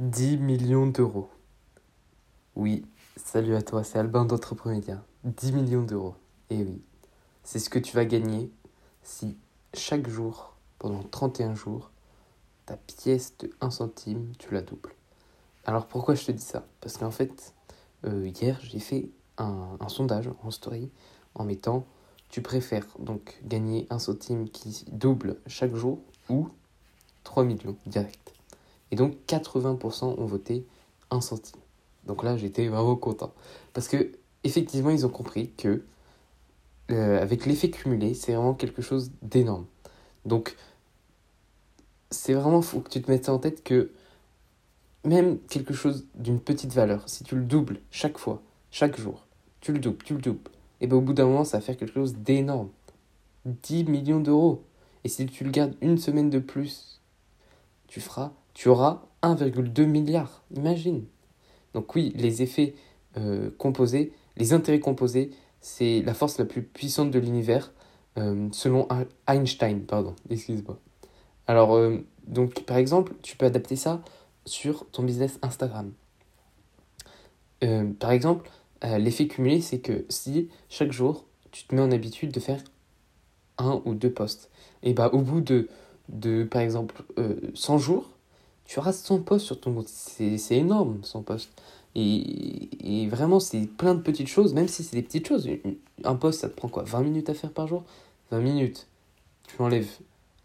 10 millions d'euros. Oui, salut à toi, c'est Albin d'Entrepreneuriat. 10 millions d'euros. Et oui, c'est ce que tu vas gagner si chaque jour, pendant 31 jours, ta pièce de 1 centime, tu la doubles. Alors pourquoi je te dis ça? Parce qu'en fait, euh, hier, j'ai fait un, un, sondage en story en mettant tu préfères donc gagner 1 centime qui double chaque jour ou 3 millions direct? Et donc 80% ont voté 1 centime. Donc là, j'étais vraiment content. Parce que effectivement, ils ont compris que euh, avec l'effet cumulé, c'est vraiment quelque chose d'énorme. Donc c'est vraiment faut que tu te mettes ça en tête que même quelque chose d'une petite valeur, si tu le doubles chaque fois, chaque jour, tu le doubles, tu le doubles, et bien au bout d'un moment, ça va faire quelque chose d'énorme. 10 millions d'euros. Et si tu le gardes une semaine de plus, tu feras tu auras 1,2 milliard. Imagine. Donc oui, les effets euh, composés, les intérêts composés, c'est la force la plus puissante de l'univers, euh, selon Einstein, pardon, excuse-moi. Alors, euh, donc par exemple, tu peux adapter ça sur ton business Instagram. par exemple, l'effet cumulé, c'est que si chaque jour, tu te mets en habitude de faire un ou deux posts, et bah au bout de, de par exemple, 100 jours, tu auras 100 posts sur ton compte. C'est énorme, 100 posts. Et, et vraiment, c'est plein de petites choses, même si c'est des petites choses. Un post, ça te prend quoi 20 minutes à faire par jour? 20 minutes. Tu enlèves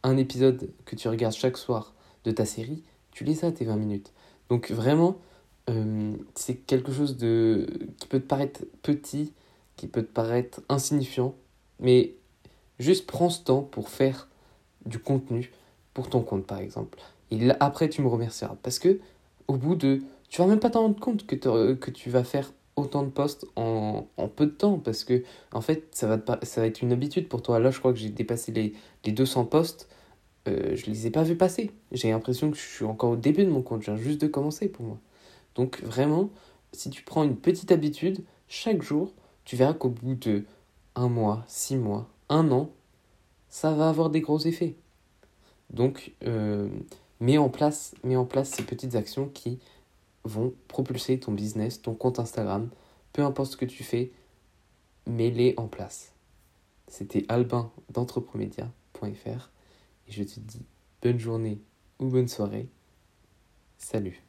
un épisode que tu regardes chaque soir de ta série, tu les as tes 20 minutes. Donc vraiment, euh, c'est quelque chose de qui peut te paraître petit, qui peut te paraître insignifiant, mais juste prends ce temps pour faire du contenu pour ton compte par exemple. Et après, tu me remercieras. Parce que, au bout de. Tu vas même pas t'en rendre compte que, que tu vas faire autant de posts en, en, peu de temps. Parce que, en fait, ça va, ça va être une habitude pour toi. Là, je crois que j'ai dépassé les, les 200 posts. Euh, je les ai pas vus passer. J'ai l'impression que je suis encore au début de mon compte. Je viens juste de commencer pour moi. Donc, vraiment, si tu prends une petite habitude, chaque jour, tu verras qu'au bout de un mois, six mois, un an, ça va avoir des gros effets. Donc, euh, mets en place, ces petites actions qui vont propulser ton business, ton compte Instagram, peu importe ce que tu fais, mets-les en place. C'était Albin d'entreprenedia.fr et je te dis bonne journée ou bonne soirée. Salut